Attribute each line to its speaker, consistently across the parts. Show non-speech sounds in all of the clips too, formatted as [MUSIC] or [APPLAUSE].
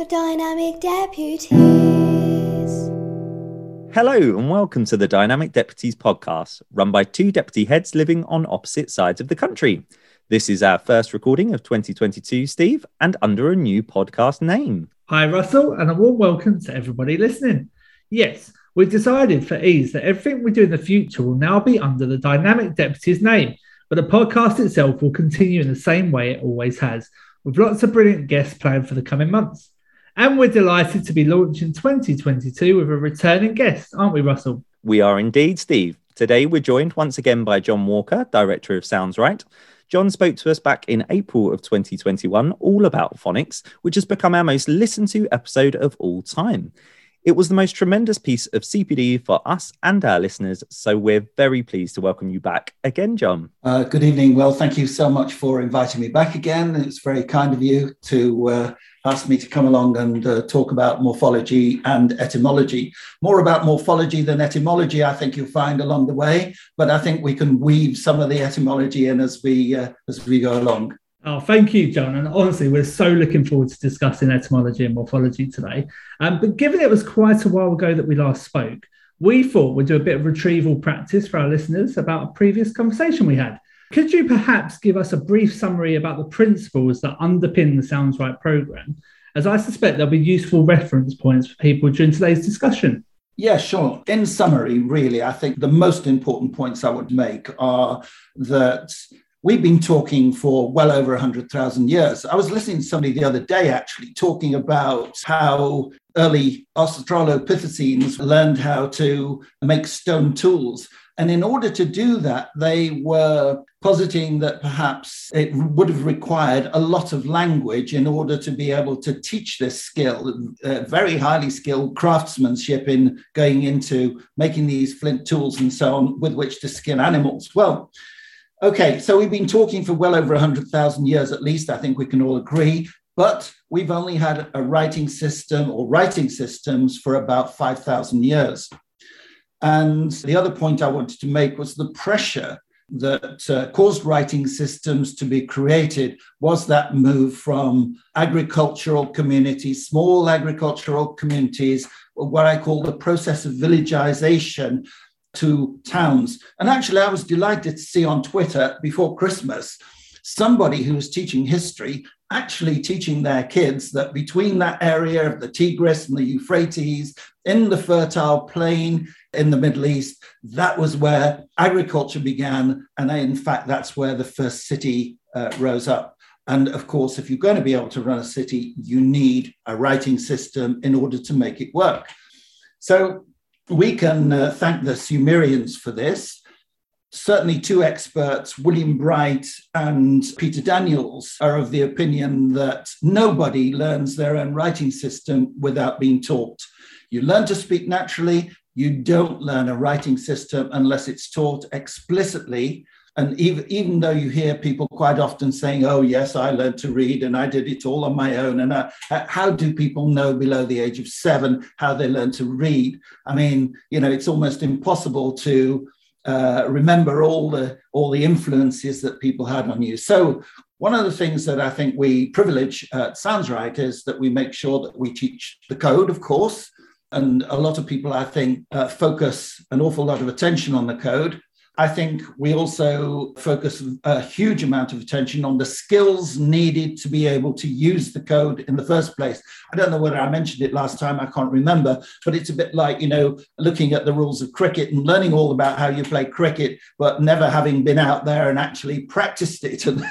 Speaker 1: The Dynamic Deputies.
Speaker 2: Hello, and welcome to the Dynamic Deputies podcast, run by two deputy heads living on opposite sides of the country. This is our first recording of 2022, Steve, and under a new podcast name.
Speaker 3: Hi, Russell, and a warm welcome to everybody listening. Yes, we've decided for ease that everything we do in the future will now be under the Dynamic Deputies name, but the podcast itself will continue in the same way it always has, with lots of brilliant guests planned for the coming months. And we're delighted to be launching 2022 with a returning guest, aren't we, Russell?
Speaker 2: We are indeed, Steve. Today we're joined once again by John Walker, Director of Sounds-Write. John spoke to us back in April of 2021 all about phonics, which has become our most listened to episode of all time. It was the most tremendous piece of CPD for us and our listeners, so we're very pleased to welcome you back again, John.
Speaker 4: Uh, good evening. Well, thank you so much for inviting me back again. It's very kind of you to uh, ask me to come along and uh, talk about morphology and etymology. More about morphology than etymology, I think you'll find along the way, but I think we can weave some of the etymology in as we uh, as we go along.
Speaker 3: Oh, thank you, John. And honestly, we're so looking forward to discussing etymology and morphology today. Um, but given it was quite a while ago that we last spoke, we thought we'd do a bit of retrieval practice for our listeners about a previous conversation we had. Could you perhaps give us a brief summary about the principles that underpin the Sounds-Write program? As I suspect there'll be useful reference points for people during today's discussion.
Speaker 4: Yeah, sure. In summary, really, I think the most important points I would make are that We've been talking for well over 100,000 years. I was listening to somebody the other day actually talking about how early Australopithecines learned how to make stone tools. And in order to do that, they were positing that perhaps it would have required a lot of language in order to be able to teach this skill, very highly skilled craftsmanship in going into making these flint tools and so on with which to skin animals. Well, Okay, so we've been talking for well over 100,000 years at least, I think we can all agree, but we've only had a writing system or writing systems for about 5,000 years. And the other point I wanted to make was the pressure that uh, caused writing systems to be created was that move from agricultural communities, small agricultural communities, what I call the process of villagization, to towns. And actually, I was delighted to see on Twitter before Christmas somebody who was teaching history actually teaching their kids that between that area of the Tigris and the Euphrates, in the fertile plain in the Middle East, that was where agriculture began. And in fact, that's where the first city uh, rose up. And of course, if you're going to be able to run a city, you need a writing system in order to make it work. So we can uh, thank the Sumerians for this. Certainly, two experts, William Bright and Peter Daniels, are of the opinion that nobody learns their own writing system without being taught. You learn to speak naturally, you don't learn a writing system unless it's taught explicitly and even, even though you hear people quite often saying, oh, yes, I learned to read and I did it all on my own. And uh, how do people know below the age of seven how they learn to read? I mean, you know, it's almost impossible to uh, remember all the, all the influences that people had on you. So, one of the things that I think we privilege at Sounds-Write is that we make sure that we teach the code, of course. And a lot of people, I think, uh, focus an awful lot of attention on the code I think we also focus a huge amount of attention on the skills needed to be able to use the code in the first place. I don't know whether I mentioned it last time, I can't remember, but it's a bit like, you know, looking at the rules of cricket and learning all about how you play cricket, but never having been out there and actually practiced it. [LAUGHS] And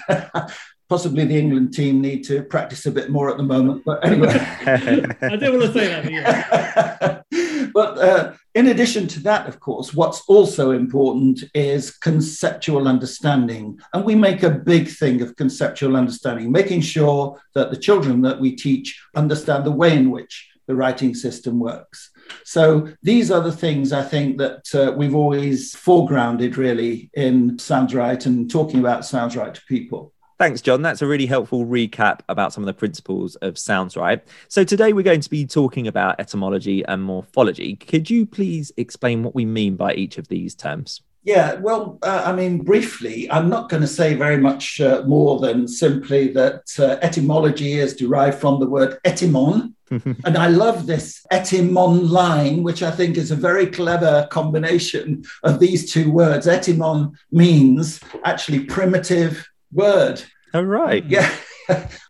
Speaker 4: possibly the England team need to practice a bit more at the moment. But anyway, [LAUGHS]
Speaker 3: I don't want to say that. [LAUGHS]
Speaker 4: but uh, in addition to that, of course, what's also important is conceptual understanding. And we make a big thing of conceptual understanding, making sure that the children that we teach understand the way in which the writing system works. So these are the things I think that uh, we've always foregrounded really in Sounds-Write and talking about Sounds-Write to people.
Speaker 2: Thanks, John. That's a really helpful recap about some of the principles of Sounds-Write. So, today we're going to be talking about etymology and morphology. Could you please explain what we mean by each of these terms?
Speaker 4: Yeah, well, uh, I mean, briefly, I'm not going to say very much uh, more than simply that uh, etymology is derived from the word etymon, [LAUGHS] and I love this Etymonline, which I think is a very clever combination of these two words. Etymon means actually primitive word.
Speaker 2: Oh, right.
Speaker 4: Yeah. [LAUGHS]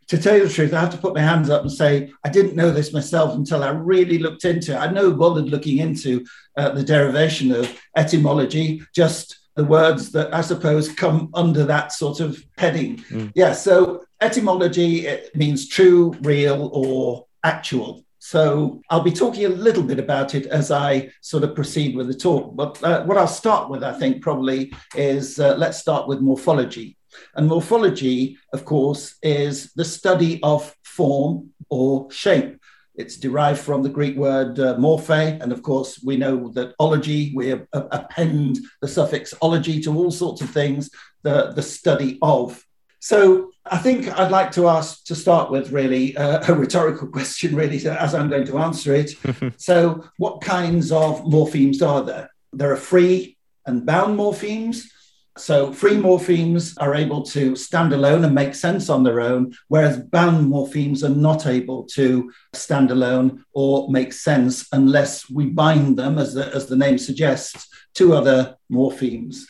Speaker 4: to tell you the truth, I have to put my hands up and say I didn't know this myself until I really looked into it. I know bothered looking into uh, the derivation of etymology, just the words that I suppose come under that sort of heading. Mm. Yeah, so etymology it means true, real, or actual. So I'll be talking a little bit about it as I sort of proceed with the talk. But uh, what I'll start with, I think, probably is uh, let's start with morphology. And morphology, of course, is the study of form or shape. It's derived from the Greek word uh, morphe. And of course, we know that ology, we append the suffix ology to all sorts of things, the, the study of. So I think I'd like to ask to start with really uh, [LAUGHS] a rhetorical question, really, as I'm going to answer it. [LAUGHS] so, what kinds of morphemes are there? There are free and bound morphemes. So free morphemes are able to stand alone and make sense on their own, whereas bound morphemes are not able to stand alone or make sense unless we bind them, as the, as the name suggests, to other morphemes.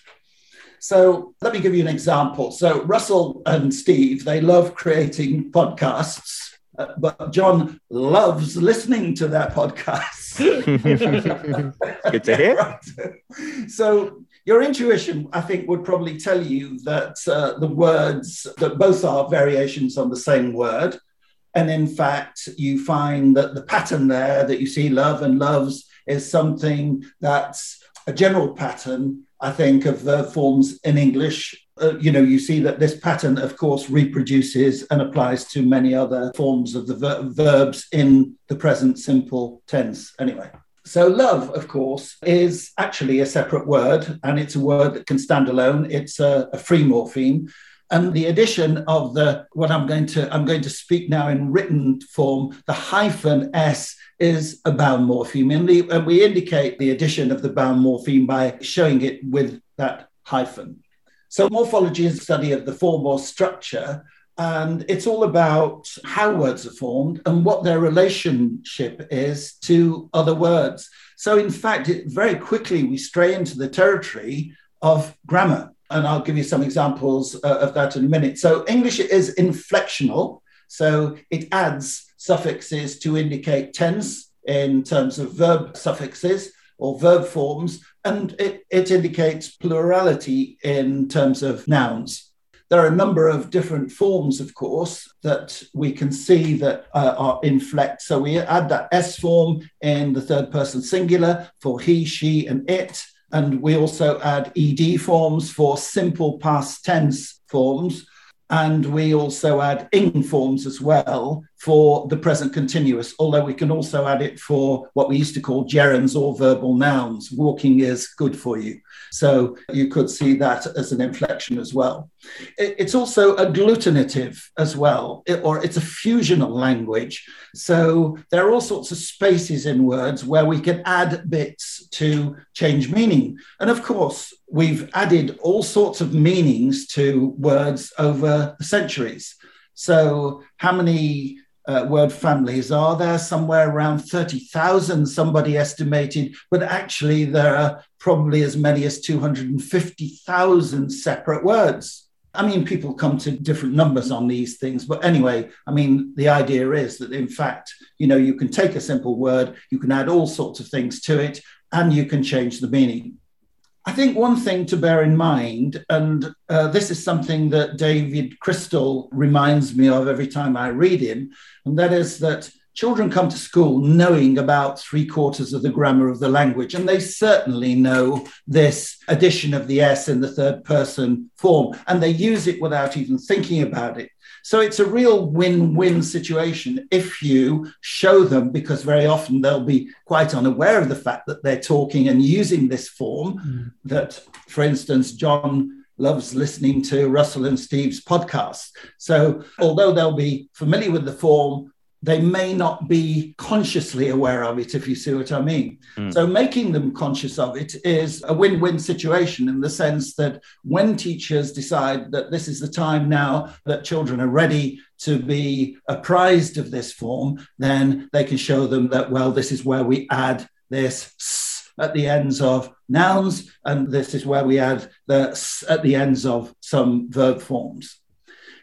Speaker 4: So let me give you an example. So Russell and Steve, they love creating podcasts. Uh, but John loves listening to their podcasts. [LAUGHS]
Speaker 2: Good to hear. [LAUGHS] right.
Speaker 4: So your intuition, I think, would probably tell you that uh, the words that both are variations on the same word. And in fact, you find that the pattern there that you see, love and loves, is something that's a general pattern I think, of verb forms in English. Uh, you know, you see that this pattern, of course, reproduces and applies to many other forms of the ver- verbs in the present simple tense, anyway. So, love, of course, is actually a separate word, and it's a word that can stand alone. It's a, a free morpheme. And the addition of the what i'm going to i'm going to speak now in written form the hyphen s is a bound morpheme. And, the, and we indicate the addition of the bound morpheme by showing it with that hyphen. So morphology is a study of the form or structure and it's all about how words are formed and what their relationship is to other words so in fact it, very quickly we stray into the territory of grammar and I'll give you some examples uh, of that in a minute. So English is inflectional, so it adds suffixes to indicate tense in terms of verb suffixes or verb forms, and it, it indicates plurality in terms of nouns. There are a number of different forms, of course, that we can see that uh, are inflect. So we add that S form in the third person singular for he, she, and it. And we also add ed forms for simple past tense forms. And we also add ing forms as well for the present continuous, although we can also add it for what we used to call gerunds or verbal nouns. Walking is good for you. So you could see that as an inflection as well. It's also agglutinative as well, or it's a fusional language. So there are all sorts of spaces in words where we can add bits to change meaning. And of course, we've added all sorts of meanings to words over the centuries. So, how many uh, word families are there? Somewhere around 30,000, somebody estimated, but actually there are probably as many as 250,000 separate words. I mean, people come to different numbers on these things, but anyway, I mean, the idea is that in fact, you know, you can take a simple word, you can add all sorts of things to it, and you can change the meaning. I think one thing to bear in mind, and uh, this is something that David Crystal reminds me of every time I read him, and that is that children come to school knowing about three quarters of the grammar of the language, and they certainly know this addition of the S in the third person form, and they use it without even thinking about it. So it's a real win win situation if you show them, because very often they'll be quite unaware of the fact that they're talking and using this form. Mm. That, for instance, John loves listening to Russell and Steve's podcast. So although they'll be familiar with the form, they may not be consciously aware of it, if you see what I mean. Mm. So, making them conscious of it is a win win situation in the sense that when teachers decide that this is the time now that children are ready to be apprised of this form, then they can show them that, well, this is where we add this s at the ends of nouns, and this is where we add the s at the ends of some verb forms.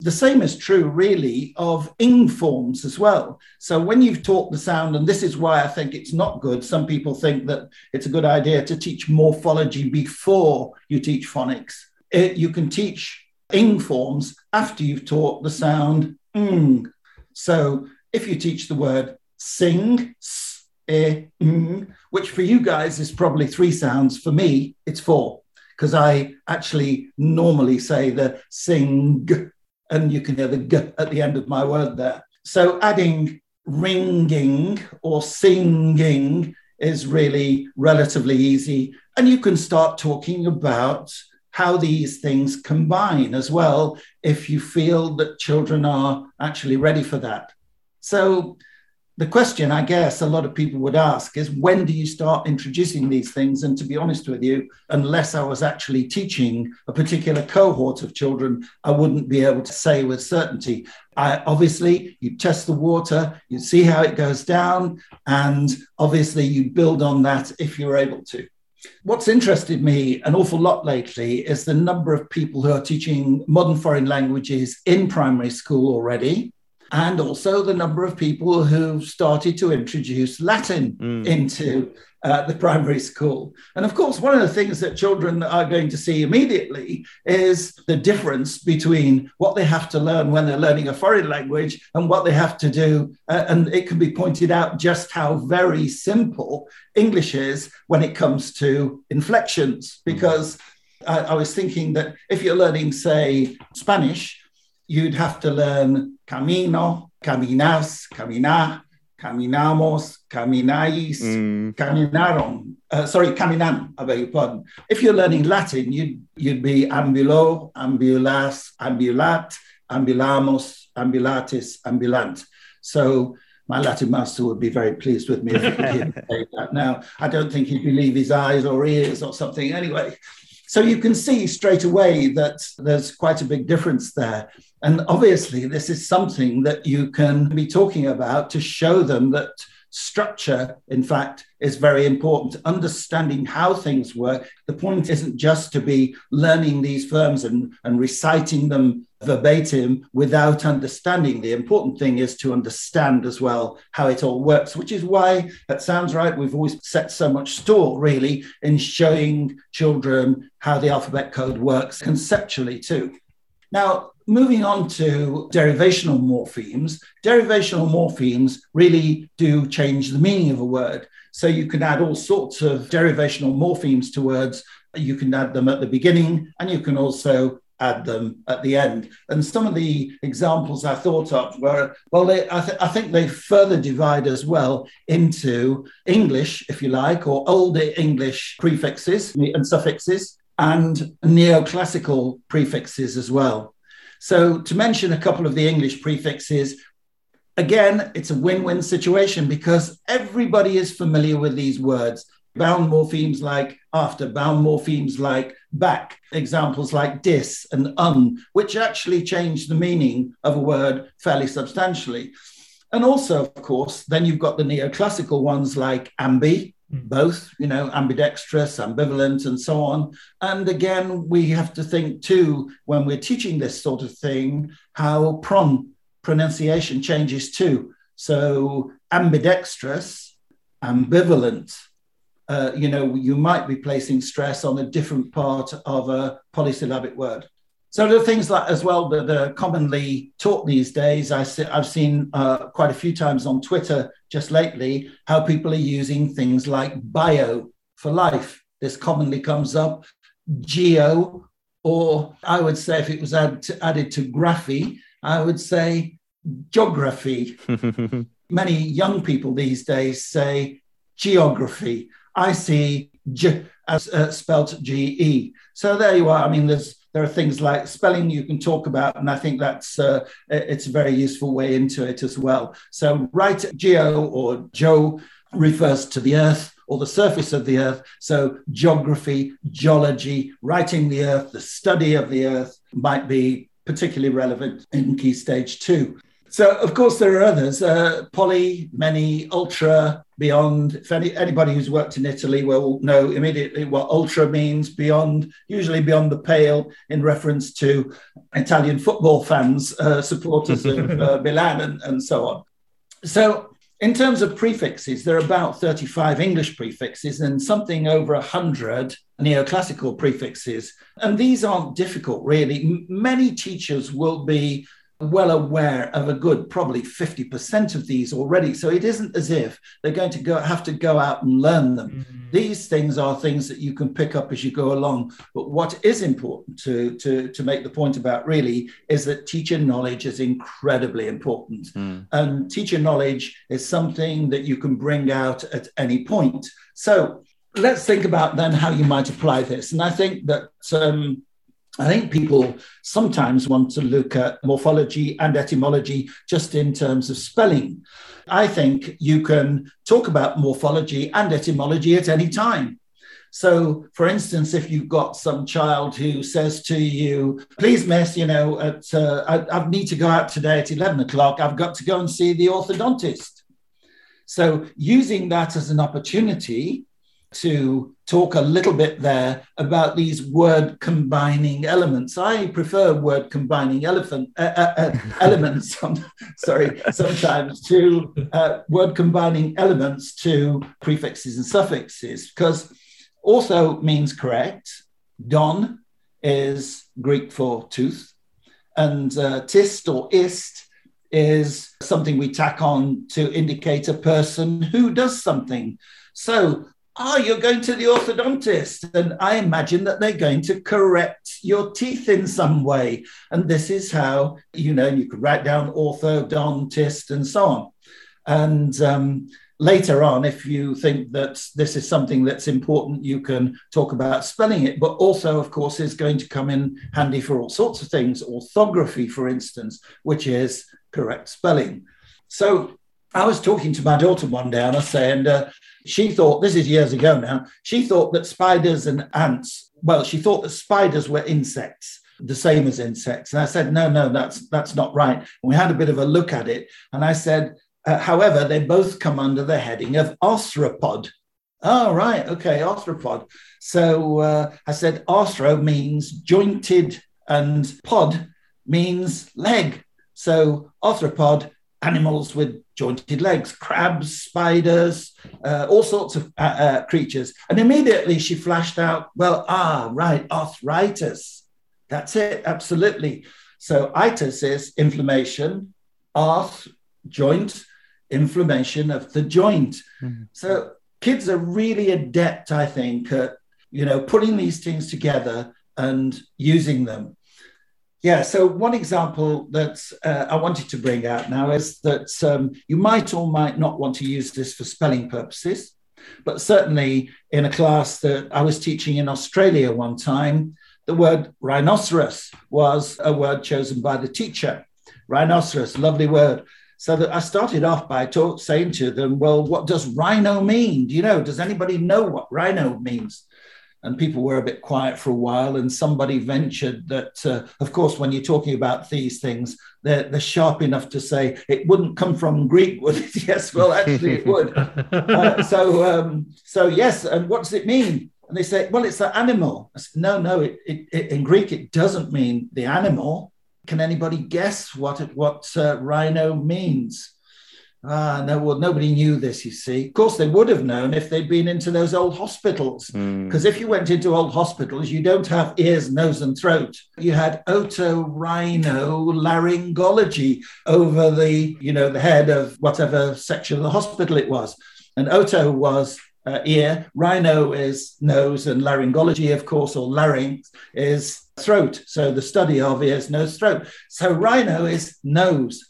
Speaker 4: The same is true, really, of ing forms as well. So when you've taught the sound, and this is why I think it's not good, some people think that it's a good idea to teach morphology before you teach phonics. It, you can teach ing forms after you've taught the sound ng. So if you teach the word sing, s, e, ng, which for you guys is probably three sounds, for me, it's four because I actually normally say the sing and you can hear the g at the end of my word there. So adding ringing or singing is really relatively easy. And you can start talking about how these things combine as well if you feel that children are actually ready for that. So the question I guess a lot of people would ask is when do you start introducing these things? And to be honest with you, unless I was actually teaching a particular cohort of children, I wouldn't be able to say with certainty. I, obviously, you test the water, you see how it goes down, and obviously, you build on that if you're able to. What's interested me an awful lot lately is the number of people who are teaching modern foreign languages in primary school already and also the number of people who've started to introduce Latin mm. into uh, the primary school. And of course, one of the things that children are going to see immediately is the difference between what they have to learn when they're learning a foreign language and what they have to do. Uh, and it can be pointed out just how very simple English is when it comes to inflections, because I, I was thinking that if you're learning, say, Spanish, you'd have to learn camino, caminas, caminar, caminamos, camináis, mm. caminaron. Uh, sorry, caminan, I beg your pardon. If you're learning Latin, you'd, you'd be ambulo, ambulas, ambulat, ambulamos, ambulatis, ambulant. So my Latin master would be very pleased with me if he could [LAUGHS] say that. Now, I don't think he'd believe his eyes or ears or something anyway. So you can see straight away that there's quite a big difference there. And obviously, this is something that you can be talking about to show them that structure, in fact, is very important. Understanding how things work. The point isn't just to be learning these firms and, and reciting them verbatim without understanding. The important thing is to understand as well how it all works, which is why that sounds right. We've always set so much store, really, in showing children how the alphabet code works conceptually, too. Now, moving on to derivational morphemes, derivational morphemes really do change the meaning of a word. So you can add all sorts of derivational morphemes to words. You can add them at the beginning, and you can also add them at the end. And some of the examples I thought of were, well, they, I, th- I, think they further divide as well into English, if you like, or older English prefixes and suffixes, and neoclassical prefixes as well. So, to mention a couple of the English prefixes, again, it's a win win situation because everybody is familiar with these words. Bound morphemes like after, bound morphemes like back, examples like dis and un, which actually change the meaning of a word fairly substantially. And also, of course, then you've got the neoclassical ones like ambi. Both, you know, ambidextrous, ambivalent, and so on. And again, we have to think too, when we're teaching this sort of thing, how pron pronunciation changes too. So ambidextrous, ambivalent, uh, you know, you might be placing stress on a different part of a polysyllabic word. So there are things like as well that are commonly taught these days. I have seen uh, quite a few times on Twitter just lately how people are using things like bio for life. This commonly comes up, geo, or I would say if it was add to, added to graphy, I would say geography. [LAUGHS] Many young people these days say geography. I see G as uh, spelt G E. So there you are. I mean, there's there are things like spelling you can talk about, and I think that's uh, it's a very useful way into it as well. So, right, geo or Joe refers to the earth or the surface of the earth. So, geography, geology, writing the earth, the study of the earth might be particularly relevant in Key Stage 2. So, of course, there are others uh, poly, many, ultra, beyond. If any, anybody who's worked in Italy will know immediately what ultra means beyond, usually beyond the pale, in reference to Italian football fans, uh, supporters of [LAUGHS] uh, Milan, and, and so on. So, in terms of prefixes, there are about 35 English prefixes and something over 100 neoclassical prefixes. And these aren't difficult, really. Many teachers will be well aware of a good probably 50% of these already. So it isn't as if they're going to go have to go out and learn them. Mm-hmm. these things are things that you can pick up as you go along. But what is important to to to make the point about really is that teacher knowledge is incredibly important. Mm. and teacher knowledge is something that you can bring out at any point. So let's think about then how you might apply this. And i think that um, I think people sometimes want to look at morphology and etymology just in terms of spelling. I think you can talk about morphology and etymology at any time. So, for instance, if you've got some child who says to you, please, miss, you know, at, uh, I, I need to go out today at 11 o'clock, I've got to go and see the orthodontist. So, using that as an opportunity to talk a little bit there about these word combining elements. I prefer word combining elephant uh, uh, uh [LAUGHS] elements. [LAUGHS] sorry, sometimes to uh, word combining elements to prefixes and suffixes because ortho means correct. Don is Greek for tooth, and uh, tist or ist is something we tack on to indicate a person who does something. So oh, you're going to the orthodontist. And I imagine that they're going to correct your teeth in some way. And this is how, you know, you could write down orthodontist and so on. And um, later on, if you think that this is something that's important, you can talk about spelling it, but also, of course, is going to come in handy for all sorts of things, orthography, for instance, which is correct spelling. So I was talking to my daughter one day and I was saying, uh, she thought, this is years ago now, she thought that spiders and ants, well, she thought that spiders were insects, the same as insects. And I said, no, no, that's, that's not right. And we had a bit of a look at it. And I said, uh, however, they both come under the heading of arthropod. Oh, right. Okay. Arthropod. So uh, I said, arthro means jointed and pod means leg. So arthropod, animals with jointed legs, crabs, spiders, uh, all sorts of uh, uh, creatures. And immediately she flashed out, well, ah, right, arthritis. That's it, absolutely. So itis is inflammation, arth, joint, inflammation of the joint. Mm-hmm. So kids are really adept, I think, at, you know, putting these things together and using them. Yeah, so one example that uh, I wanted to bring out now is that um, you might or might not want to use this for spelling purposes, but certainly in a class that I was teaching in Australia one time, the word rhinoceros was a word chosen by the teacher. Rhinoceros, lovely word. So that I started off by talk, saying to them, Well, what does rhino mean? Do you know? Does anybody know what rhino means? And people were a bit quiet for a while. And somebody ventured that, uh, of course, when you're talking about these things, they're, they're sharp enough to say it wouldn't come from Greek, [LAUGHS] would it? yes, well, actually, it would. [LAUGHS] Uh, so, um, so yes. And what does it mean? And they say, well, it's the animal. Said, no, no. It, it, it, in Greek, it doesn't mean the animal. Can anybody guess what it, what uh, rhino means? Ah, no, well, nobody knew this, you see. Of course, they would have known if they'd been into those old hospitals. Because mm. if you went into old hospitals, you don't have ears, nose, and throat. You had otorhinolaryngology over the, you know, the head of whatever section of the hospital it was. And oto was uh, ear, rhino is nose, and laryngology, of course, or larynx is throat. So the study of ears, nose, throat. So rhino is nose.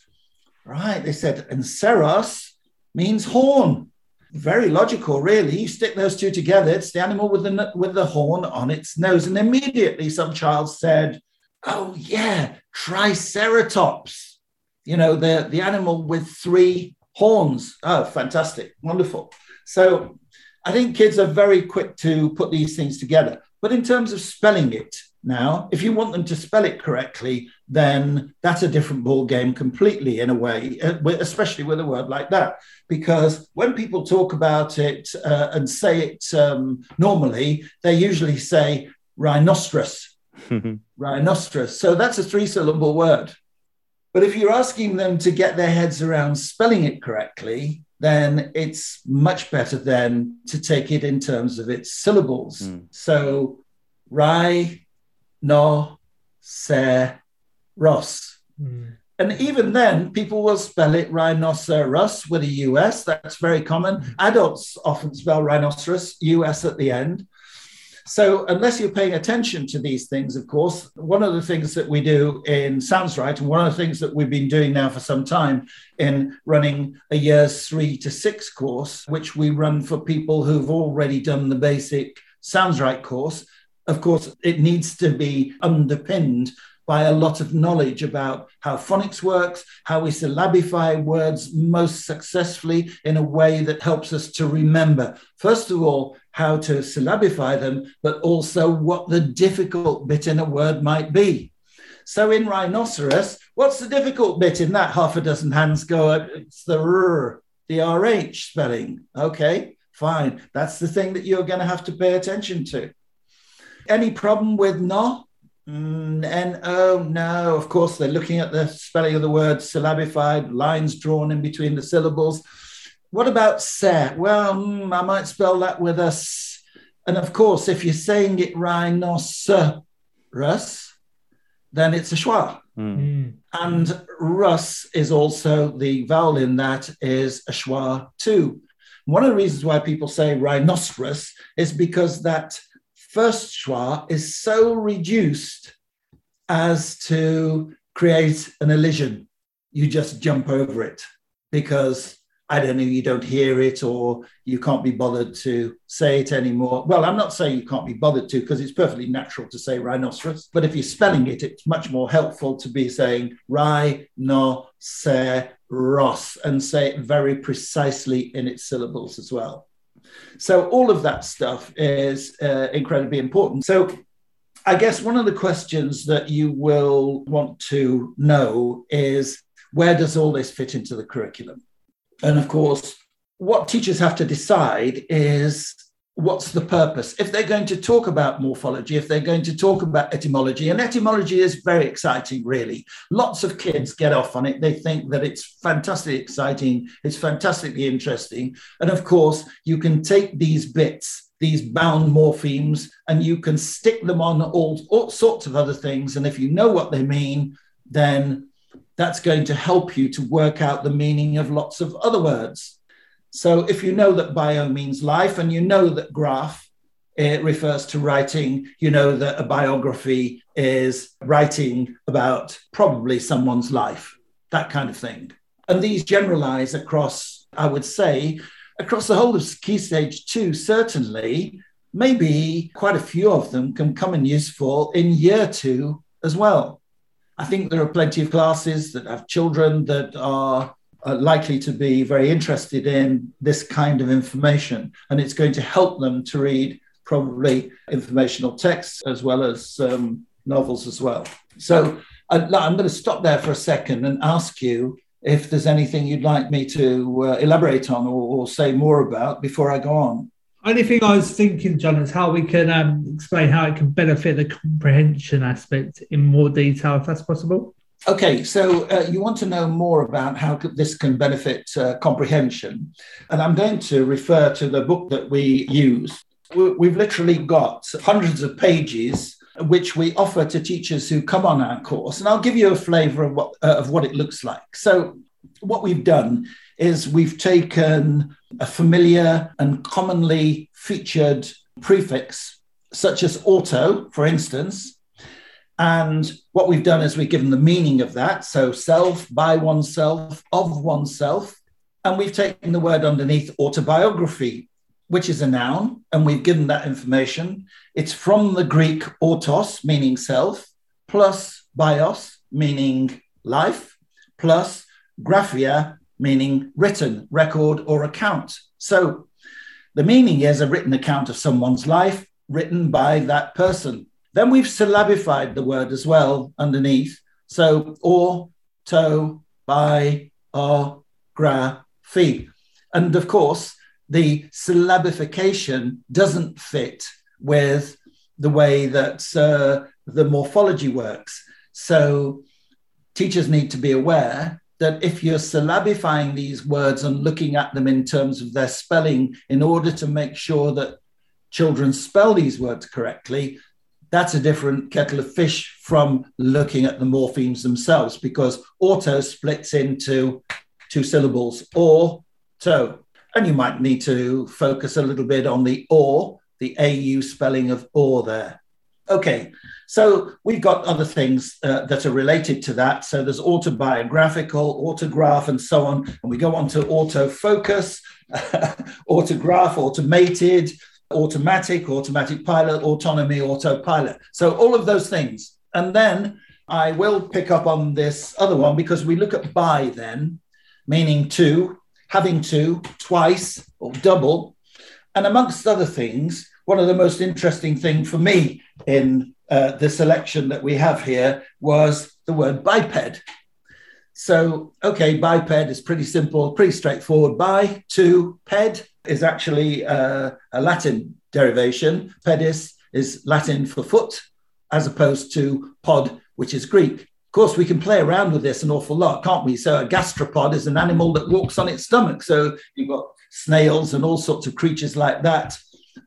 Speaker 4: Right, they said, and seros means horn. Very logical, really. You stick those two together, it's the animal with the, with the horn on its nose. And immediately some child said, Oh, yeah, Triceratops. You know, the, the animal with three horns. Oh, fantastic. Wonderful. So I think kids are very quick to put these things together. But in terms of spelling it now, if you want them to spell it correctly, then that's a different ball game completely in a way, uh, especially with a word like that. Because when people talk about it uh, and say it um, normally, they usually say rhinoceros, [LAUGHS] rhinoceros. So that's a three syllable word. But if you're asking them to get their heads around spelling it correctly, then it's much better then to take it in terms of its syllables. Mm. So, rai, no, se, ros. Mm. And even then, people will spell it rhinoceros with a US. That's very common. Hmm. Adults often spell rhinoceros, US at the end. So, unless you're paying attention to these things, of course, one of the things that we do in Sounds-Write, and one of the things that we've been doing now for some time in running a year's three to six course, which we run for people who've already done the basic Sounds-Write course. Of course, it needs to be underpinned by a lot of knowledge about how phonics works, how we syllabify words most successfully in a way that helps us to remember, first of all, how to syllabify them, but also what the difficult bit in a word might be. So in rhinoceros, what's the difficult bit in that? Half a dozen hands go, up. it's the r, the RH spelling. Okay, fine. That's the thing that you're going to have to pay attention to. Any problem with no? Mm, and oh no, of course, they're looking at the spelling of the word syllabified, lines drawn in between the syllables. What about se? Well, mm, I might spell that with a s. And of course, if you're saying it rhinoceros, then it's a schwa. Mm. And rus is also the vowel in that is a schwa too. One of the reasons why people say rhinoceros is because that first schwa is so reduced as to create an elision. You just jump over it because I don't know, you don't hear it or you can't be bothered to say it anymore. Well, I'm not saying you can't be bothered to because it's perfectly natural to say rhinoceros, but if you're spelling it, it's much more helpful to be saying rhinoceros and say it very precisely in its syllables as well. So all of that stuff is uh, incredibly important. So I guess one of the questions that you will want to know is where does all this fit into the curriculum? And of course, what teachers have to decide is what's the purpose? If they're going to talk about morphology, if they're going to talk about etymology, and etymology is very exciting, really. Lots of kids get off on it. They think that it's fantastically exciting, it's fantastically interesting. And of course, you can take these bits, these bound morphemes, and you can stick them on all, all sorts of other things. And if you know what they mean, then that's going to help you to work out the meaning of lots of other words. So if you know that bio means life and you know that graph it refers to writing, you know that a biography is writing about probably someone's life, that kind of thing. And these generalize across, I would say, across the whole of Key Stage 2, certainly, maybe quite a few of them can come in useful in year two as well. I think there are plenty of classes that have children that are likely to be very interested in this kind of information, and it's going to help them to read probably informational texts as well as um, novels as well. So I, I'm going to stop there for a second and ask you if there's anything you'd like me to uh, elaborate on or, or say more about before I go on.
Speaker 3: Only thing I was thinking, John, is how we can um, explain how it can benefit the comprehension aspect in more detail, if that's possible.
Speaker 4: Okay, so uh, you want to know more about how this can benefit uh, comprehension. And I'm going to refer to the book that we use. We've literally got hundreds of pages which we offer to teachers who come on our course. And I'll give you a flavor of what, uh, of what it looks like. So, what we've done is we've taken a familiar and commonly featured prefix, such as auto, for instance. And what we've done is we've given the meaning of that. So self, by oneself, of oneself. And we've taken the word underneath autobiography, which is a noun, and we've given that information. It's from the Greek autos, meaning self, plus bios, meaning life, plus graphia, meaning written, record, or account. So the meaning is a written account of someone's life written by that person. Then we've syllabified the word as well underneath. So or, to, by, or, gra, fi. And of course, the syllabification doesn't fit with the way that uh, the morphology works. So teachers need to be aware that if you're syllabifying these words and looking at them in terms of their spelling in order to make sure that children spell these words correctly, that's a different kettle of fish from looking at the morphemes themselves because auto splits into two syllables or to. And you might need to focus a little bit on the or, the AU spelling of or there. Okay, so we've got other things uh, that are related to that. So there's autobiographical, autograph, and so on. And we go on to autofocus, [LAUGHS] autograph, automated, automatic, automatic pilot, autonomy, autopilot. So all of those things. And then I will pick up on this other one because we look at by then, meaning to, having to, twice, or double. And amongst other things, one of the most interesting things for me in uh, the selection that we have here was the word biped. So, okay, biped is pretty simple, pretty straightforward. Bi to ped is actually uh, a Latin derivation. Pedis is Latin for foot, as opposed to pod, which is Greek. Of course, we can play around with this an awful lot, can't we? So, a gastropod is an animal that walks on its stomach. So, you've got snails and all sorts of creatures like that.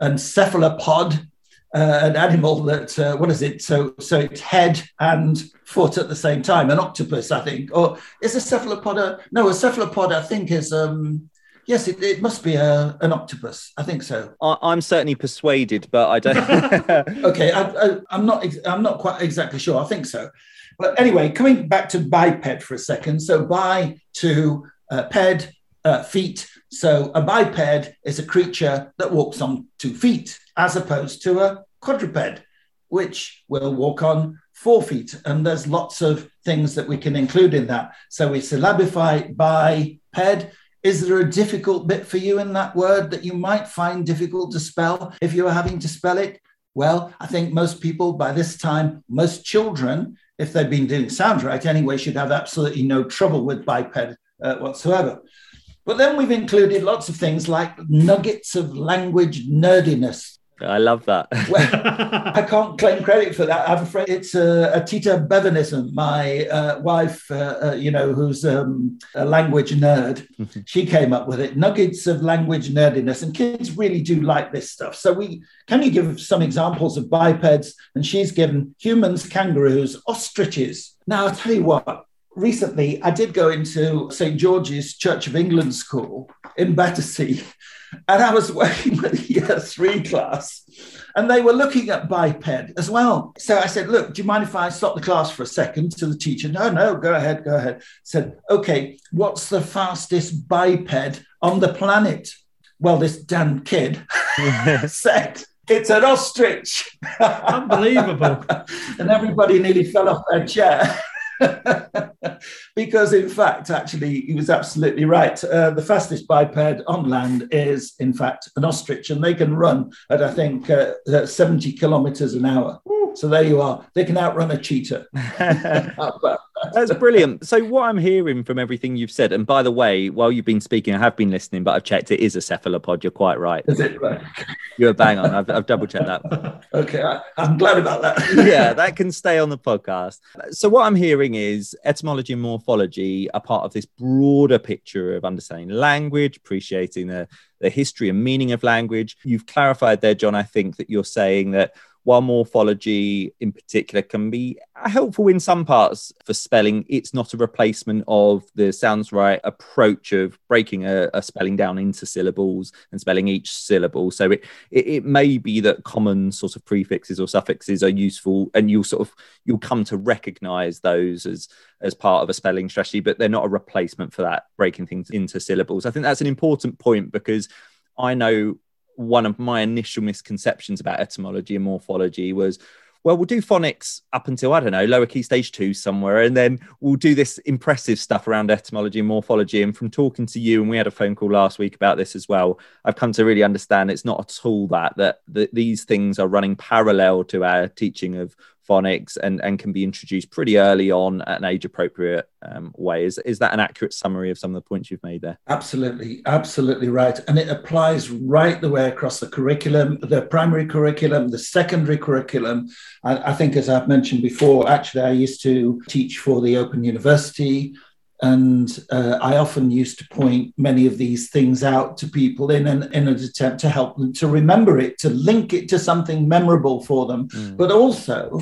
Speaker 4: And cephalopod uh, an animal that uh, what is it? So so it's head and foot at the same time. An octopus, I think, or is a cephalopod? A, no, a cephalopod, I think, is um. Yes, it, it must be a, an octopus. I think so.
Speaker 2: I, am certainly persuaded, but I
Speaker 4: don't. [LAUGHS] okay, I, am not. I'm not quite exactly sure. I think so. But anyway, coming back to biped for a second. So by to uh, ped, uh, feet. So a biped is a creature that walks on two feet as opposed to a quadruped, which will walk on four feet. And there's lots of things that we can include in that. So we syllabify biped. Is there a difficult bit for you in that word that you might find difficult to spell if you are having to spell it? Well, I think most people by this time, most children, if they've been doing sound right anyway, should have absolutely no trouble with biped uh, whatsoever. But then we've included lots of things like nuggets of language nerdiness.
Speaker 2: I love that.
Speaker 4: well, [LAUGHS] I can't claim credit for that. I'm afraid it's a, a Tita Bevanism, my uh, wife, uh, uh, you know, who's um, a language nerd. [LAUGHS] she came up with it. Nuggets of language nerdiness, and kids really do like this stuff. So we can you give some examples of bipeds? And she's given humans, kangaroos, ostriches. Now I'll tell you what. Recently, I did go into St George's Church of England School in Battersea and I was [LAUGHS] working with a year three class, and they were looking at biped as well. So I said, Look, do you mind if I stop the class for a second to the teacher? No, no, go ahead, go ahead. said, Okay, what's the fastest biped on the planet? Well, this damn kid [LAUGHS] [LAUGHS] said, It's an ostrich.
Speaker 3: Unbelievable.
Speaker 4: and everybody nearly fell off their chair. [LAUGHS] because in fact, actually, he was absolutely right. Uh, the fastest biped on land is, in fact, an ostrich, and they can run at, I think, uh, 70 kilometers an hour. So there you are. They can outrun a cheetah. [LAUGHS] [LAUGHS]
Speaker 2: That's brilliant. So, what I'm hearing from everything you've said, and by the way, while you've been speaking, I have been listening, but I've checked it is a cephalopod. You're quite right.
Speaker 4: Is it right?
Speaker 2: You're bang on. I've, I've double checked that. [LAUGHS]
Speaker 4: okay, I, am glad about that. [LAUGHS]
Speaker 2: yeah, that can stay on the podcast. So, what I'm hearing is etymology and morphology are part of this broader picture of understanding language, appreciating the, the history and meaning of language. You've clarified there, John, I think that you're saying that while morphology in particular can be helpful in some parts for spelling, it's not a replacement of the Sounds-Write approach of breaking a, a spelling down into syllables and spelling each syllable. So it, it, it may be that common sort of prefixes or suffixes are useful, and you'll sort of you'll come to recognise those as as part of a spelling strategy, but they're not a replacement for that breaking things into syllables. I think that's an important point because I know one of my initial misconceptions about etymology and morphology was well, we'll do phonics up until, I don't know, lower key stage two somewhere. And then we'll do this impressive stuff around etymology and morphology. And from talking to you, and we had a phone call last week about this as well, I've come to really understand it's not at all that, that, that these things are running parallel to our teaching of phonics and, and can be introduced pretty early on at an age appropriate um, way. Is, is that an accurate summary of some of the points you've made there?
Speaker 4: Absolutely, absolutely right. And it applies right the way across the curriculum, the primary curriculum, the secondary curriculum. I, I think, as I've mentioned before, actually, I used to teach for the Open University. And uh, I often used to point many of these things out to people in an, in an attempt to help them to remember it, to link it to something memorable for them, mm. but also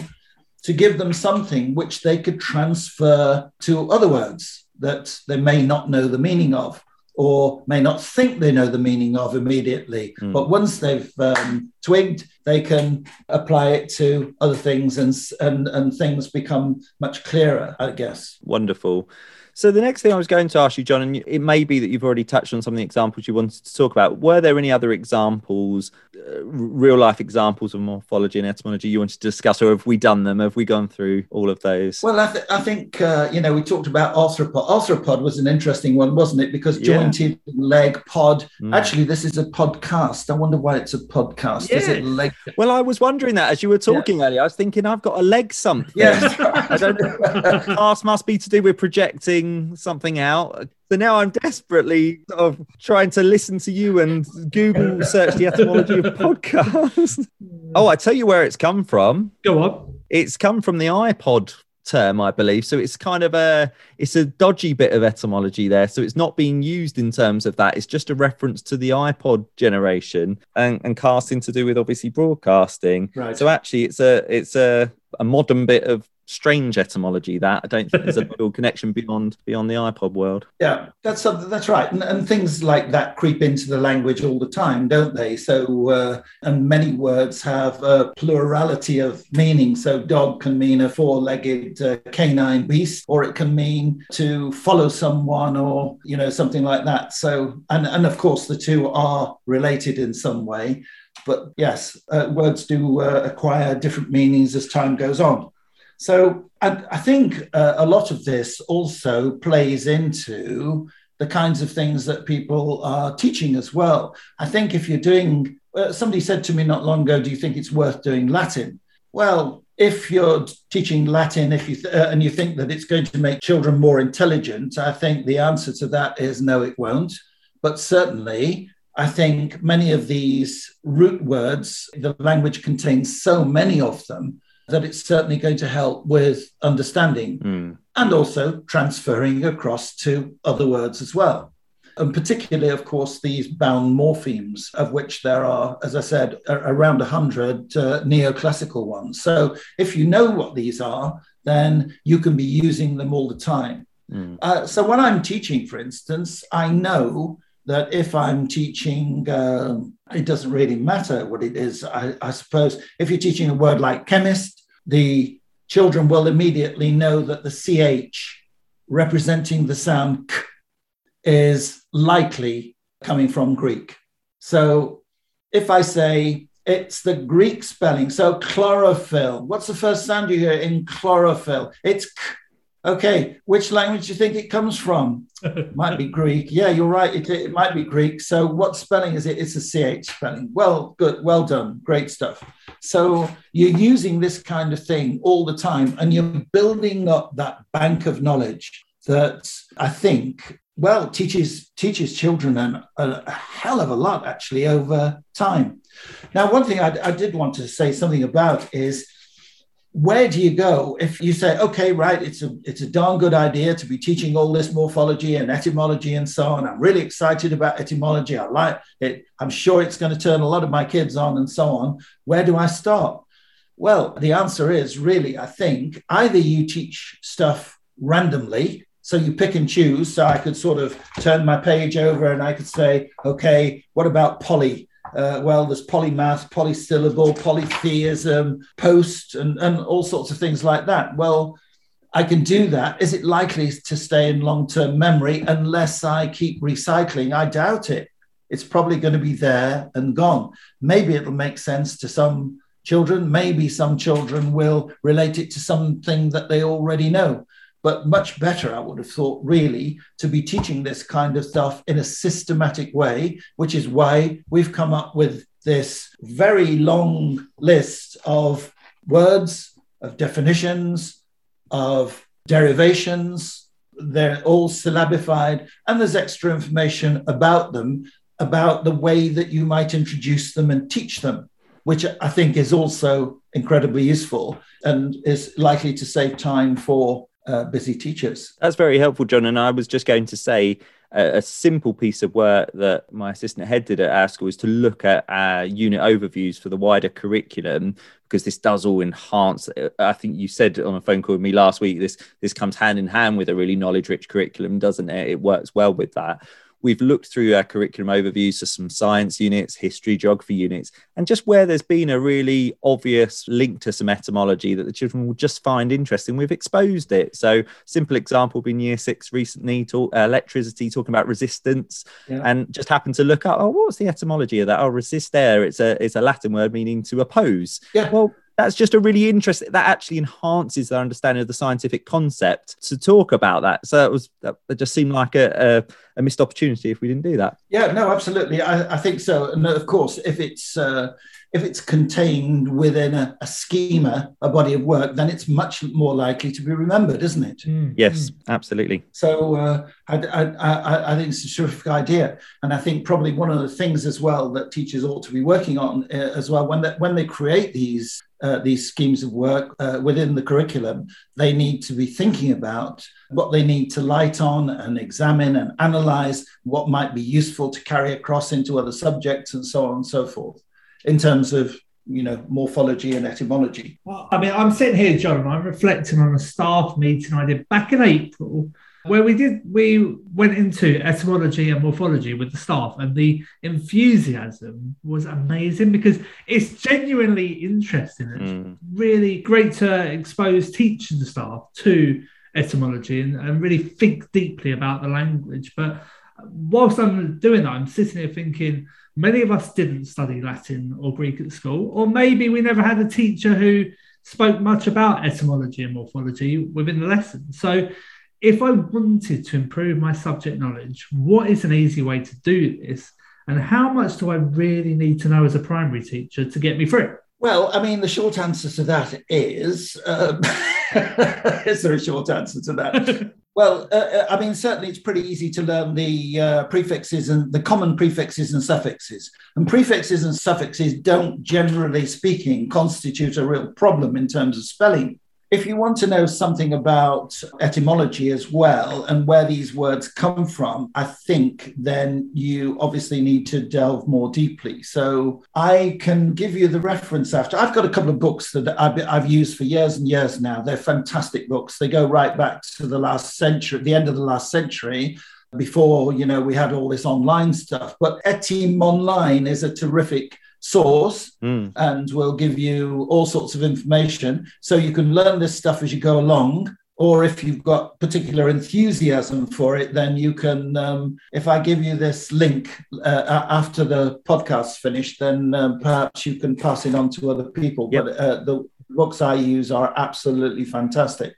Speaker 4: to give them something which they could transfer to other words that they may not know the meaning of or may not think they know the meaning of immediately. Mm. But once they've um, twigged, they can apply it to other things and, and, and things become much clearer, I guess.
Speaker 2: Wonderful. So the next thing I was going to ask you, John, and it may be that you've already touched on some of the examples you wanted to talk about. Were there any other examples, uh, real life examples of morphology and etymology you wanted to discuss, or have we done them? Have we gone through all of those?
Speaker 4: Well, I, th- I think uh, you know we talked about arthropod. Arthropod was an interesting one, wasn't it? Because jointed yeah. leg pod. Mm. Actually, this is a podcast. I wonder why it's a podcast. Yeah. Is it leg?
Speaker 2: Well, I was wondering that as you were talking yeah. earlier. I was thinking I've got a leg something.
Speaker 4: Yes. [LAUGHS]
Speaker 2: I don't. Cast must be to do with projecting something out. So now I'm desperately sort of trying to listen to you and Google search the etymology of [LAUGHS] podcast. oh, I tell you where it's come from.
Speaker 3: Go on.
Speaker 2: It's come from the iPod term, I believe. So it's kind of a it's a dodgy bit of etymology there. So it's not being used in terms of that. It's just a reference to the iPod generation and, and casting to do with obviously broadcasting. Right. So actually it's a it's a a modern bit of strange etymology that I don't think there's a [LAUGHS] real connection beyond beyond the iPod world.
Speaker 4: Yeah, that's that's right, and, and, things like that creep into the language all the time, don't they? So, uh, and many words have a plurality of meaning. So, dog can mean a four-legged uh, canine beast, or it can mean to follow someone, or you know something like that. So, and and of course the two are related in some way. But yes, uh, words do uh, acquire different meanings as time goes on. So I, I think uh, a lot of this also plays into the kinds of things that people are teaching as well. I think if you're doing, uh, somebody said to me not long ago, do you think it's worth doing Latin? Well, if you're teaching Latin, if you th- uh, and you think that it's going to make children more intelligent, I think the answer to that is no, it won't. But certainly, I think many of these root words, the language contains so many of them that it's certainly going to help with understanding mm. and also transferring across to other words as well. And particularly, of course, these bound morphemes, of which there are, as I said, around 100 uh, neoclassical ones. So if you know what these are, then you can be using them all the time. Mm. Uh, so when I'm teaching, for instance, I know that if I'm teaching, uh, it doesn't really matter what it is. I, I, suppose if you're teaching a word like chemist, the children will immediately know that the CH representing the sound k is likely coming from Greek. So if I say it's the Greek spelling, so chlorophyll, what's the first sound you hear in chlorophyll? It's k. Okay, which language do you think it comes from? [LAUGHS] might be Greek. Yeah, you're right. It, it, might be Greek. So, what spelling is it? It's a CH spelling. Well, good. Well done. Great stuff. So, you're using this kind of thing all the time and you're building up that bank of knowledge that I think, well, teaches, teaches children an, a, a hell of a lot actually over time. Now, one thing I, I did want to say something about is where do you go if you say okay right it's a it's a darn good idea to be teaching all this morphology and etymology and so on. I'm really excited about etymology. I like it. I'm sure it's going to turn a lot of my kids on and so on. Where do i start? Well the answer is really i think either you teach stuff randomly so you pick and choose so i could sort of turn my page over and i could say okay what about poly uh, well, there's polymath, polysyllable, polytheism, post, and, and all sorts of things like that. Well, I can do that. Is it likely to stay in long term memory unless I keep recycling? I doubt it. It's probably going to be there and gone. Maybe it'll make sense to some children. Maybe some children will relate it to something that they already know but much better, I would have thought, really, to be teaching this kind of stuff in a systematic way, which is why we've come up with this very long list of words of definitions, of derivations. They're all syllabified, and there's extra information about them, about the way that you might introduce them and teach them, which I think is also incredibly useful and is likely to save time for uh, busy teachers.
Speaker 2: That's very helpful, John. And I was just going to say a, a, simple piece of work that my assistant head did at our school is to look at our unit overviews for the wider curriculum because this does all enhance. I think you said on a phone call with me last week. This this comes hand in hand with a really knowledge rich curriculum, doesn't it? It works well with that we've looked through our curriculum overviews to some science units, history, geography units, and just where there's been a really obvious link to some etymology that the children will just find interesting, we've exposed it. So, simple example being year six recently, talk, uh, electricity, talking about resistance, yeah. and just happened to look up, oh, what's the etymology of that? Oh, resistere, it's a, it's a Latin word meaning to oppose.
Speaker 4: Yeah.
Speaker 2: Well, that's just a really interesting that actually enhances their understanding of the scientific concept to talk about that so that was that, just seemed like a, a, a, missed opportunity if we didn't do that
Speaker 4: yeah no absolutely i, I think so and of course if it's uh, if it's contained within a, a, schema, a body of work, then it's much more likely to be remembered, isn't it?
Speaker 2: Mm. Yes, absolutely.
Speaker 4: So uh, I, I, I, think it's a terrific idea, and I think probably one of the things as well that teachers ought to be working on uh, as well when they, when they create these uh, these schemes of work uh, within the curriculum, they need to be thinking about what they need to light on and examine and analyze, what might be useful to carry across into other subjects, and so on and so forth in terms of you know morphology and etymology.
Speaker 3: Well, I mean, I'm sitting here, John, and I'm reflecting on a staff meeting I did back in April, where we did we went into etymology and morphology with the staff, and the enthusiasm was amazing because it's genuinely interesting. It's mm. really great to expose teaching staff to etymology and, and really think deeply about the language. But whilst I'm doing that, I'm sitting here thinking Many of us didn't study Latin or Greek at school, or maybe we never had a teacher who spoke much about etymology and morphology within the lesson. So, if I wanted to improve my subject knowledge, what is an easy way to do this? And how much do I really need to know as a primary teacher to get me through?
Speaker 4: Well, I mean, the short answer to that is um, [LAUGHS] is there a short answer to that? [LAUGHS] Well, uh, uh, I mean, certainly it's pretty easy to learn the uh, prefixes and the common prefixes and suffixes. And prefixes and suffixes don't, generally speaking, constitute a real problem in terms of spelling. If you want to know something about etymology as well and where these words come from, I think then you obviously need to delve more deeply. So I can give you the reference after. I've got a couple of books that I've, I've used for years and years now. They're fantastic books. They go right back to the last century, the end of the last century before you know we had all this online stuff but Etymonline is a terrific source mm. and will give you all sorts of information. So you can learn this stuff as you go along. Or if you've got particular enthusiasm for it, then you can. Um, if I give you this link uh, after the podcast's finished, then um, perhaps you can pass it on to other people. Yep. But uh, the books I use are absolutely fantastic.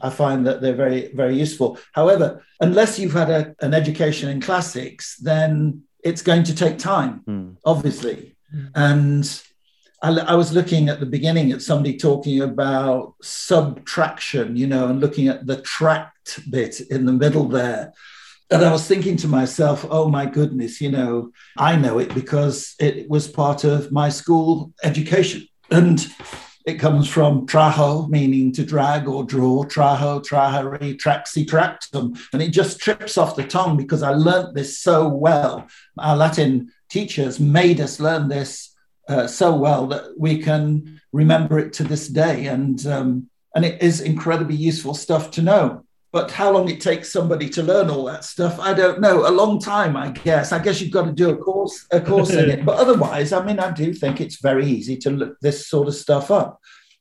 Speaker 4: I find that they're very, very useful. However, unless you've had a, an education in classics, then it's going to take time, mm. obviously. Mm. And I, I, was looking at the beginning at somebody talking about subtraction, you know, and looking at the tract bit in the middle there. And I was thinking to myself, oh my goodness, you know, I know it because it was part of my school education. And it comes from traho, meaning to drag or draw, traho, trahere, traxi, tractum. And it just trips off the tongue because I learnt this so well. Our Latin teachers made us learn this uh, so well that we can remember it to this day. And, um, and it is incredibly useful stuff to know. But how long it takes somebody to learn all that stuff, I don't know. A long time, I guess. I guess you've got to do a course, a course in it. [LAUGHS] But otherwise, I mean, I do think it's very easy to look this sort of stuff up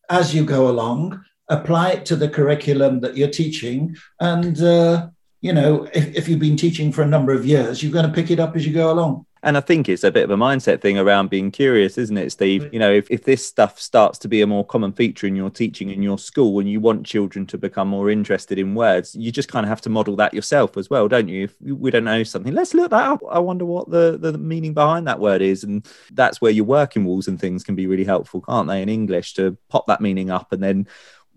Speaker 4: as you go along. Apply it to the curriculum that you're teaching, and uh, you know, if, if you've been teaching for a number of years, you're going to pick it up as you go along.
Speaker 2: And I think it's a bit of a mindset thing around being curious, isn't it, Steve? You know, if, if this stuff starts to be a more common feature in your teaching in your school and you want children to become more interested in words, you just kind of have to model that yourself as well, don't you? If we don't know something, let's look that up. I wonder what the, the meaning behind that word is. And that's where your working walls and things can be really helpful, can't they, in English to pop that meaning up and then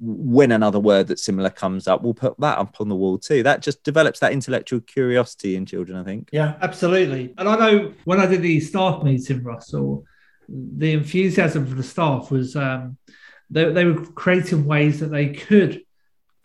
Speaker 2: when another word that's similar comes up, we'll put that up on the wall too. That just develops that intellectual curiosity in children, I think.
Speaker 3: Yeah, absolutely. And I know when I did the staff meeting, Russell, the enthusiasm for the staff was um, they, they were creating ways that they could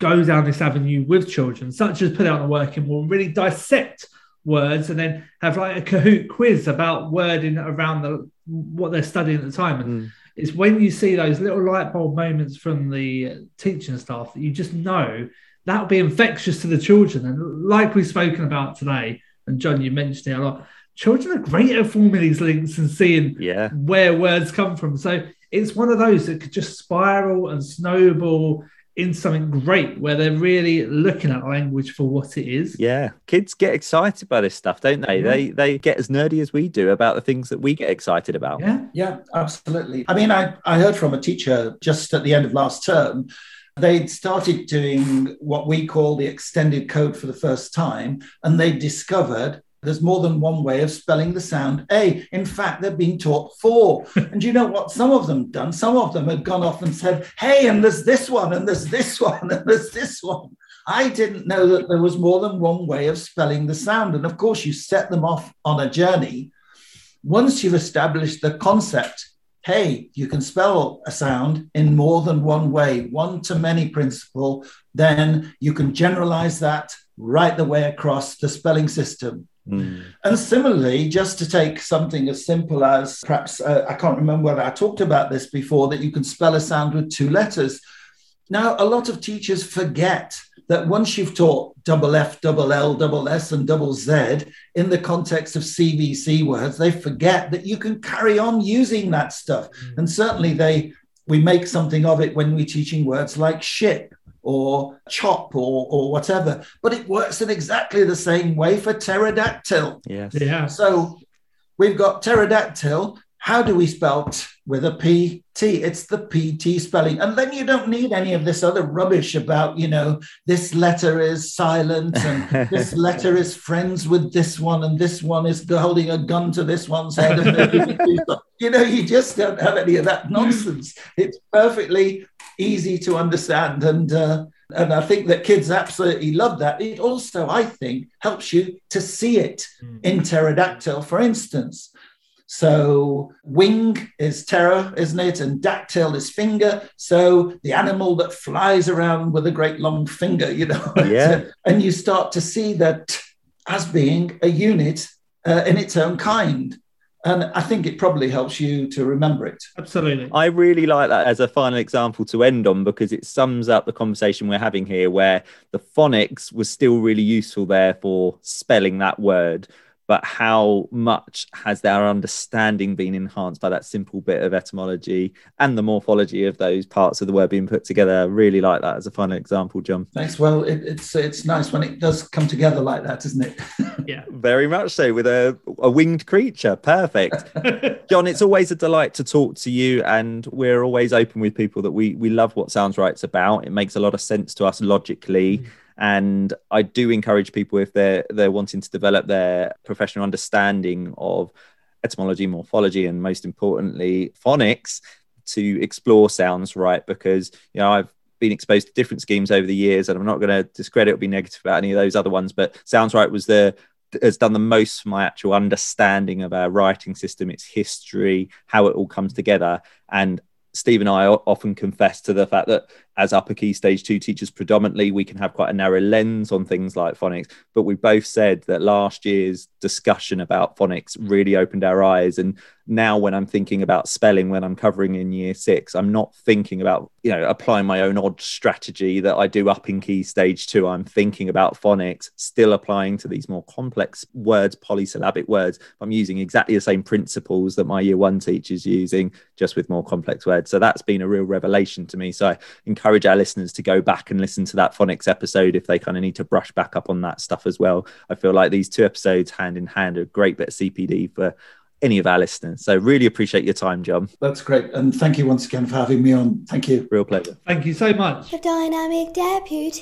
Speaker 3: go down this avenue with children, such as put out the working wall and really dissect words and then have like a Kahoot quiz about wording around the what they're studying at the time. And mm it's when you see those little light bulb moments from the teaching staff that you just know that'll be infectious to the children. And like we've spoken about today, and John, you mentioned it a lot, children are great at forming these links and seeing
Speaker 2: yeah.
Speaker 3: where words come from. So it's one of those that could just spiral and snowball in something great where they're really looking at language for what it is.
Speaker 2: Yeah, kids get excited by this stuff, don't they? Yeah. They they get as nerdy as we do about the things that we get excited about.
Speaker 3: Yeah,
Speaker 4: yeah, absolutely. I mean, I I heard from a teacher just at the end of last term. They'd started doing what we call the extended code for the first time, and they discovered there's more than one way of spelling the sound A. In fact, they're being taught four. [LAUGHS] and you know what some of them done? Some of them had gone off and said, hey, and there's this one, and there's this one, and there's this one. I didn't know that there was more than one way of spelling the sound. And of course, you set them off on a journey. Once you've established the concept, hey, you can spell a sound in more than one way, one to many principle, then you can generalize that right the way across the spelling system.
Speaker 2: Mm.
Speaker 4: And similarly, just to take something as simple as perhaps, uh, I can't remember whether I talked about this before, that you can spell a sound with two letters. Now, a lot of teachers forget that once you've taught double F, double L, double S, and double Z in the context of CVC words, they forget that you can carry on using that stuff. Mm. And certainly they we make something of it when we're teaching words like ship or chop or, or whatever. But it works in exactly the same way for pterodactyl.
Speaker 2: Yes.
Speaker 3: Yeah.
Speaker 4: So we've got pterodactyl. How do we spell t with a P T? It's the PT spelling. And then you don't need any of this other rubbish about, you know, this letter is silent and this [LAUGHS] letter is friends with this one and this one is holding a gun to this one's head. [LAUGHS] you know, you just don't have any of that nonsense. It's perfectly easy to understand. And, uh, and I think that kids absolutely love that. It also, I think, helps you to see it mm. in pterodactyl, for instance. So wing is terror, isn't it? And dactyl is finger. So the animal that flies around with a great long finger, you know. [LAUGHS]
Speaker 2: Yeah.
Speaker 4: and you start to see that as being a unit uh, in its own kind and I think it probably helps you to remember it.
Speaker 3: Absolutely.
Speaker 2: I really like that as a final example to end on because it sums up the conversation we're having here, where the phonics was still really useful there for spelling that word, but how much has their understanding been enhanced by that simple bit of etymology and the morphology of those parts of the word being put together? I really like that as a final example, John.
Speaker 4: Thanks. Well, it, it's it's nice when it does come together like that, isn't it? [LAUGHS]
Speaker 3: yeah,
Speaker 2: very much so. With a, a winged creature, perfect. [LAUGHS] John, it's always a delight to talk to you, and we're always open with people that we we love what Sounds-Write's about. It makes a lot of sense to us logically. Mm and I do encourage people if they're they're wanting to develop their professional understanding of etymology, morphology, and most importantly, phonics to explore Sounds-Write? Because you know I've been exposed to different schemes over the years and I'm not going to discredit or be negative about any of those other ones but Sounds-Write was the has done the most for my actual understanding of our writing system its history how it all comes together. And Steve and I often confess to the fact that as upper key stage two teachers, predominantly, we can have quite a narrow lens on things like phonics. But we both said that last year's discussion about phonics really opened our eyes. And now, when I'm thinking about spelling, when I'm covering in year six, I'm not thinking about, you know, applying my own odd strategy that I do up in key stage two. I'm thinking about phonics, still applying to these more complex words, polysyllabic words. I'm using exactly the same principles that my year one teacher's using, just with more complex words. So that's been a real revelation to me. So I encourage encourage our listeners to go back and listen to that phonics episode if they kind of need to brush back up on that stuff as well. I feel like these two episodes, hand in hand, are a great bit of CPD for any of our listeners. So really appreciate your time, John.
Speaker 4: That's great. And thank you once again for having me on. Thank you.
Speaker 2: Real pleasure.
Speaker 3: Thank you so much.
Speaker 1: The dynamic deputies.